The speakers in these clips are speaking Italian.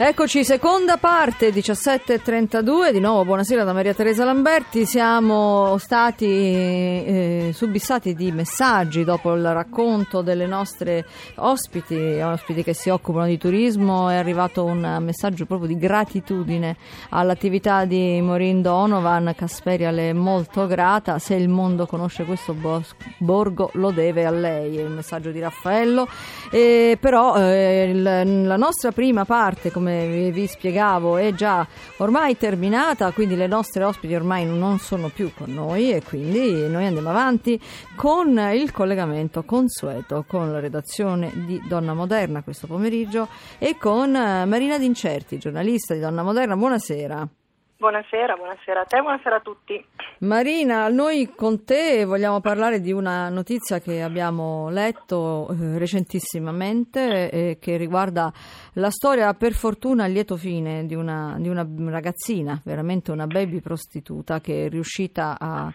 Eccoci, seconda parte, 17.32, di nuovo buonasera da Maria Teresa Lamberti, siamo stati eh, subissati di messaggi dopo il racconto delle nostre ospiti, ospiti che si occupano di turismo, è arrivato un messaggio proprio di gratitudine all'attività di Maureen Donovan, Casperia le è molto grata, se il mondo conosce questo bos- borgo lo deve a lei, è il messaggio di Raffaello, eh, però eh, il, la nostra prima parte, come come vi spiegavo, è già ormai terminata, quindi le nostre ospiti ormai non sono più con noi e quindi noi andiamo avanti con il collegamento consueto con la redazione di Donna Moderna questo pomeriggio e con eh, Marina D'Incerti, giornalista di Donna Moderna. Buonasera. Buonasera, buonasera a te, buonasera a tutti. Marina, noi con te vogliamo parlare di una notizia che abbiamo letto eh, recentissimamente e che riguarda la storia per fortuna a lieto fine di una, di una ragazzina, veramente una baby prostituta che è riuscita a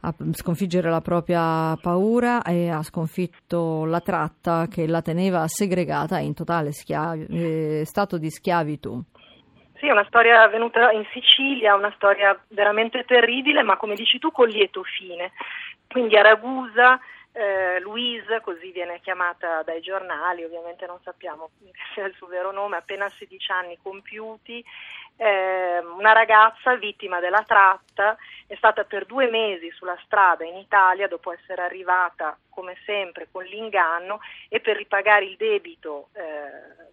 a sconfiggere la propria paura e ha sconfitto la tratta che la teneva segregata in totale schiavi, eh, stato di schiavitù. Sì, è una storia avvenuta in Sicilia, una storia veramente terribile, ma come dici tu con lieto fine. Quindi a Ragusa, eh, Louise, così viene chiamata dai giornali, ovviamente non sappiamo sia il suo vero nome, appena 16 anni compiuti, eh, una ragazza vittima della tratta, è stata per due mesi sulla strada in Italia dopo essere arrivata come sempre con l'inganno e per ripagare il debito eh,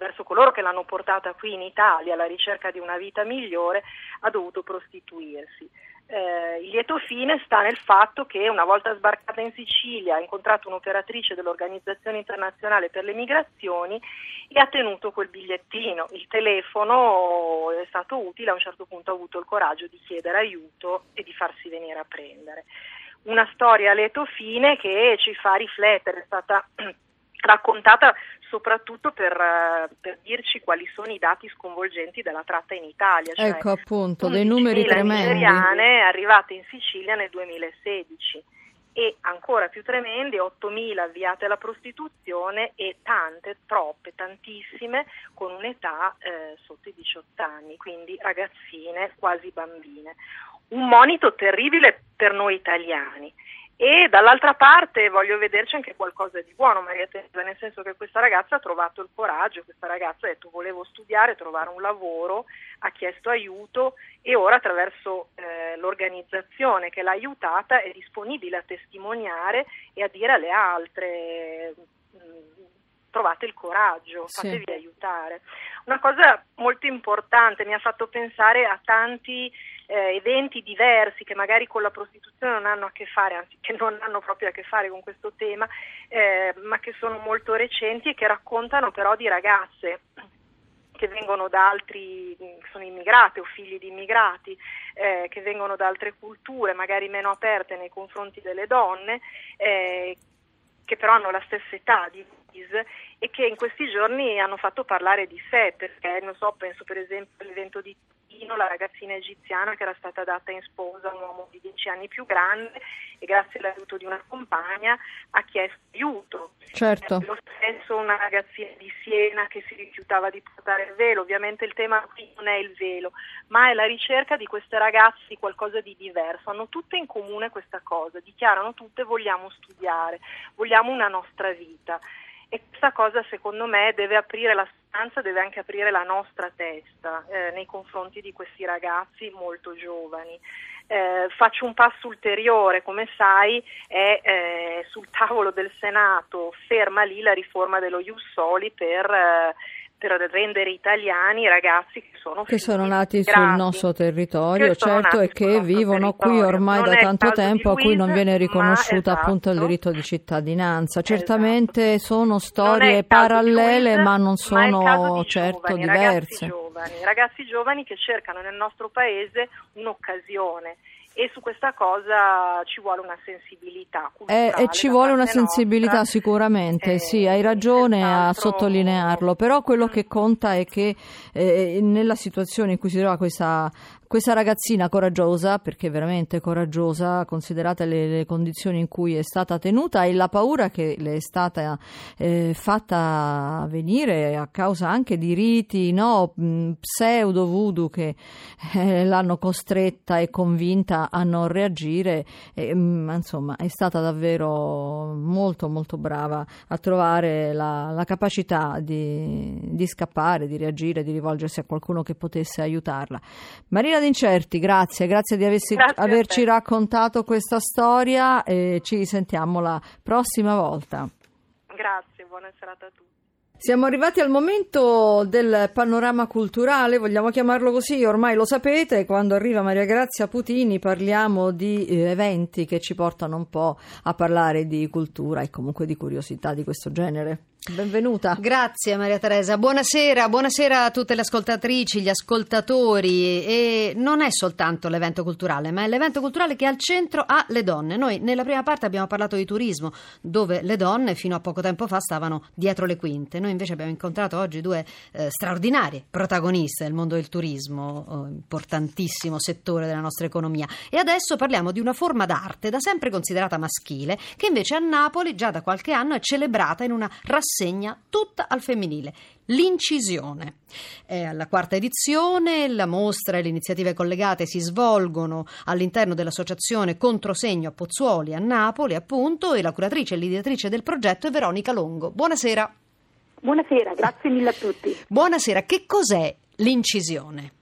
verso coloro che l'hanno portata qui in Italia alla ricerca di una vita migliore, ha dovuto prostituirsi. Eh, il lieto fine sta nel fatto che una volta sbarcata in Sicilia ha incontrato un'operatrice dell'Organizzazione Internazionale per le Migrazioni e ha tenuto quel bigliettino. Il telefono è stato utile, a un certo punto ha avuto il coraggio di chiedere aiuto e di farsi venire a prendere. Una storia a lieto fine che ci fa riflettere, è stata raccontata soprattutto per, eh, per, dirci quali sono i dati sconvolgenti della tratta in Italia. Cioè ecco appunto, dei numeri tremendi. nigeriane arrivate in Sicilia nel 2016 e ancora più tremendi 8.000 avviate alla prostituzione e tante, troppe, tantissime con un'età eh, sotto i 18 anni, quindi ragazzine, quasi bambine. Un monito terribile per noi italiani e dall'altra parte voglio vederci anche qualcosa di buono Maria Teresa, nel senso che questa ragazza ha trovato il coraggio, questa ragazza ha detto volevo studiare, trovare un lavoro, ha chiesto aiuto e ora attraverso eh, l'organizzazione che l'ha aiutata è disponibile a testimoniare e a dire alle altre trovate il coraggio, fatevi sì. aiutare. Una cosa molto importante mi ha fatto pensare a tanti eh, eventi diversi che magari con la prostituzione non hanno a che fare, anzi che non hanno proprio a che fare con questo tema, eh, ma che sono molto recenti e che raccontano però di ragazze che vengono da altri, che sono immigrate o figli di immigrati, eh, che vengono da altre culture, magari meno aperte nei confronti delle donne, eh, che però hanno la stessa età di Louise e che in questi giorni hanno fatto parlare di sé, perché non so, penso per esempio all'evento di Tino, la ragazzina egiziana che era stata data in sposa a un uomo di dieci anni più grande e grazie all'aiuto di una compagna ha chiesto aiuto. Certo. Eh, lo stesso una ragazzina di Siena che si rifiutava di portare il velo, ovviamente il tema qui non è il velo, ma è la ricerca di queste ragazze di qualcosa di diverso, hanno tutte in comune questa cosa, dichiarano tutte vogliamo studiare, vogliamo una nostra vita e questa cosa secondo me deve aprire la stanza, deve anche aprire la nostra testa eh, nei confronti di questi ragazzi molto giovani. Eh, faccio un passo ulteriore, come sai è eh, sul tavolo del Senato, ferma lì la riforma dello Ius Soli per eh, per rendere italiani i ragazzi che sono, che sono nati sul nostro territorio, certo, e che vivono qui ormai non da tanto tempo, a cui non viene riconosciuta esatto. appunto il diritto di cittadinanza. Certamente esatto. sono storie parallele, Luis, ma non sono ma certo giovani, diverse. Ragazzi giovani, ragazzi giovani che cercano nel nostro paese un'occasione e su questa cosa ci vuole una sensibilità culturale. Eh, e ci vuole una sensibilità nostra. sicuramente, eh, sì, hai ragione a sottolinearlo, però quello che conta è che eh, nella situazione in cui si trova questa questa ragazzina coraggiosa, perché veramente coraggiosa, considerate le, le, condizioni in cui è stata tenuta e la paura che le è stata eh, fatta venire a causa anche di riti no, pseudo voodoo che eh, l'hanno costretta e convinta a non reagire, e, mh, insomma è stata davvero molto molto brava a trovare la, la capacità di, di scappare, di reagire, di rivolgersi a qualcuno che potesse aiutarla. Marina D'Incerti, grazie, grazie di aversi, grazie averci raccontato questa storia e ci sentiamo la prossima volta. Grazie, buona serata a tutti. Siamo arrivati al momento del panorama culturale, vogliamo chiamarlo così, ormai lo sapete, quando arriva Maria Grazia Putini parliamo di eh, eventi che ci portano un po' a parlare di cultura e comunque di curiosità di questo genere. Benvenuta. Grazie Maria Teresa. Buonasera, buonasera a tutte le ascoltatrici, gli ascoltatori. E non è soltanto l'evento culturale, ma è l'evento culturale che al centro ha le donne. Noi nella prima parte abbiamo parlato di turismo, dove le donne fino a poco tempo fa stavano dietro le quinte. Noi invece abbiamo incontrato oggi due eh, straordinarie protagoniste del mondo del turismo, oh, importantissimo settore della nostra economia. E adesso parliamo di una forma d'arte da sempre considerata maschile, che invece a Napoli già da qualche anno è celebrata in una rassegna rassegna tutta al femminile. L'incisione. È alla quarta edizione, la mostra e le iniziative collegate si svolgono all'interno dell'associazione Controsegno a Pozzuoli a Napoli, appunto, e la curatrice e l'ideatrice del progetto è Veronica Longo. Buonasera. Buonasera, grazie mille a tutti. Buonasera, che cos'è l'incisione?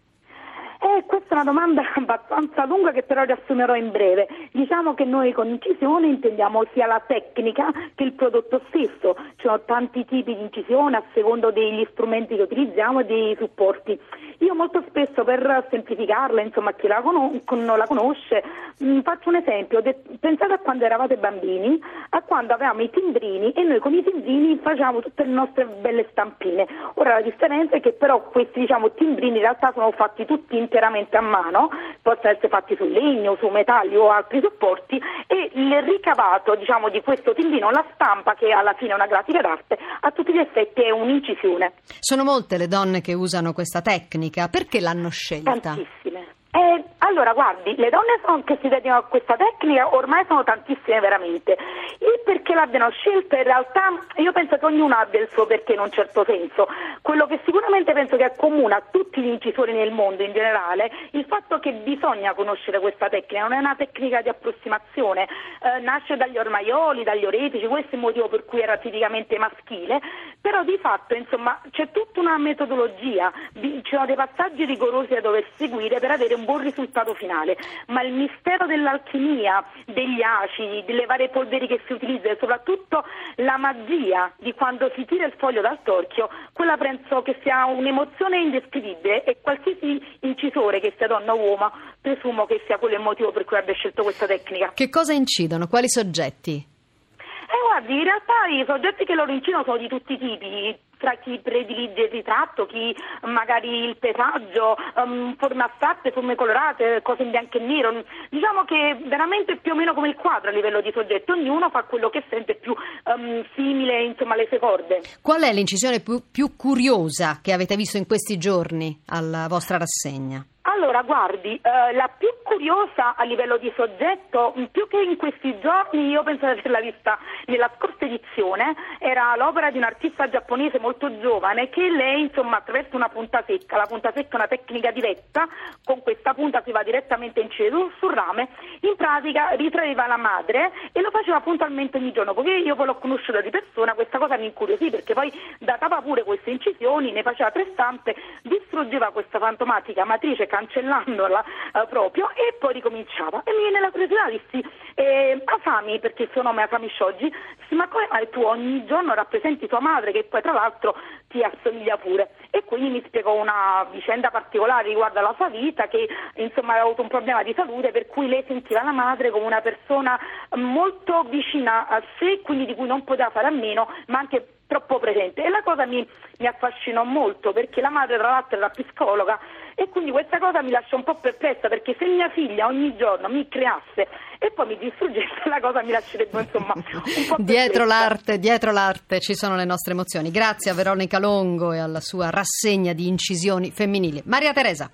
Questa è una domanda abbastanza lunga che però riassumerò in breve. Diciamo che noi con incisione intendiamo sia la tecnica che il prodotto stesso. Ci sono tanti tipi di incisione a secondo degli strumenti che utilizziamo e dei supporti. Io molto spesso per semplificarla, insomma, chi la con- non la conosce, mh, mm, faccio un esempio. De- pensate a quando eravate bambini, a quando avevamo i timbrini e noi con i timbrini facevamo tutte le nostre belle stampine. Ora la differenza è che però questi diciamo, timbrini in realtà sono fatti tutti interamente a mano, possono essere fatti su legno, su metalli o altri supporti e il ricavato diciamo, di questo timbrino, la stampa che alla fine è una grafica d'arte, a tutti gli effetti è un'incisione. Sono molte le donne che usano questa tecnica tecnica, perché l'hanno scelta? Tantissime. Eh, allora, guardi, le donne sono, che si dedicano a questa tecnica ormai sono tantissime veramente. Il perché l'abbiano scelta in realtà io penso che ognuno abbia il suo perché in un certo senso. Quello che sicuramente penso che accomuna tutti gli incisori nel mondo in generale, il fatto che bisogna conoscere questa tecnica, non è una tecnica di approssimazione, eh, nasce dagli ormaioli, dagli oretici, questo è il motivo per cui era tipicamente maschile, però di fatto insomma c'è tutta una metodologia, ci sono dei passaggi rigorosi da dover seguire per avere un buon risultato finale, ma il mistero dell'alchimia, degli acidi, delle varie polveri che si utilizzano e soprattutto la magia di quando si tira il foglio dal torchio, quella penso che sia un'emozione indescrivibile e qualsiasi incisore che sia donna o uomo presumo che sia quello il motivo per cui abbia scelto questa tecnica. Che cosa incidono? Quali soggetti? Eh, guardi, in realtà i soggetti che loro incidono sono di tutti i tipi, tra chi predilige il ritratto, chi magari il paesaggio, um, forme astratte, forme colorate, cose in bianco e nero. Diciamo che veramente più o meno come il quadro a livello di soggetto, ognuno fa quello che sente più um, simile insomma, alle sue corde. Qual è l'incisione più, più curiosa che avete visto in questi giorni alla vostra rassegna? Allora, guardi, eh, la più curiosa a livello di soggetto, più che in questi giorni, io penso di averla vista nella scorsa edizione, era l'opera di un artista giapponese molto giovane che lei, insomma, attraverso una punta secca, la punta secca è una tecnica diretta, con questa punta si va direttamente a incidere sul rame, in pratica ritraeva la madre e lo faceva puntualmente ogni giorno, poiché io poi l'ho conosciuta di persona, questa cosa mi incuriosì perché poi datava pure queste incisioni, ne faceva tre stampe, distruggeva questa fantomatica matrice cancellandola eh, proprio e poi ricominciava. E mi viene la curiosità, dissi, eh, Asami, perché il suo nome è Asami Shoji, dissi, ma come mai tu ogni giorno rappresenti tua madre che poi tra l'altro ti assomiglia pure? E quindi mi spiegò una vicenda particolare riguardo alla sua vita, che insomma aveva avuto un problema di salute per cui lei sentiva la madre come una persona molto vicina a sé, quindi di cui non poteva fare a meno, ma anche troppo presente. E la cosa mi, mi affascinò molto perché la madre tra l'altro era psicologa e quindi questa cosa mi lascia un po' perplessa perché se mia figlia ogni giorno mi creasse e poi mi distruggesse la cosa mi lascerebbe insomma un po' dietro l'arte, dietro l'arte ci sono le nostre emozioni. Grazie a Veronica Longo e alla sua rassegna di incisioni femminili. Maria Teresa.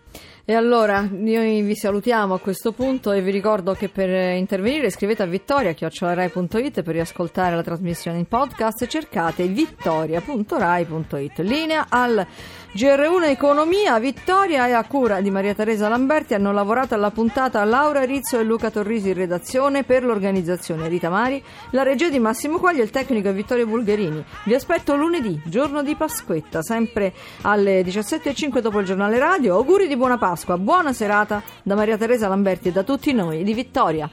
E allora noi vi salutiamo a questo punto e vi ricordo che per intervenire scrivete a vittoria.rai.it per riascoltare la trasmissione in podcast e cercate vittoria.rai.it. Linea al GR1 Economia, Vittoria e a cura di Maria Teresa Lamberti hanno lavorato alla puntata Laura Rizzo e Luca Torrisi in redazione per l'organizzazione Rita Mari, la regia di Massimo Quaglia e il tecnico Vittorio Bulgherini. Vi aspetto lunedì, giorno di Pasquetta, sempre alle 17.05 dopo il giornale radio. Auguri di buona Pasqua, buona serata da Maria Teresa Lamberti e da tutti noi di Vittoria.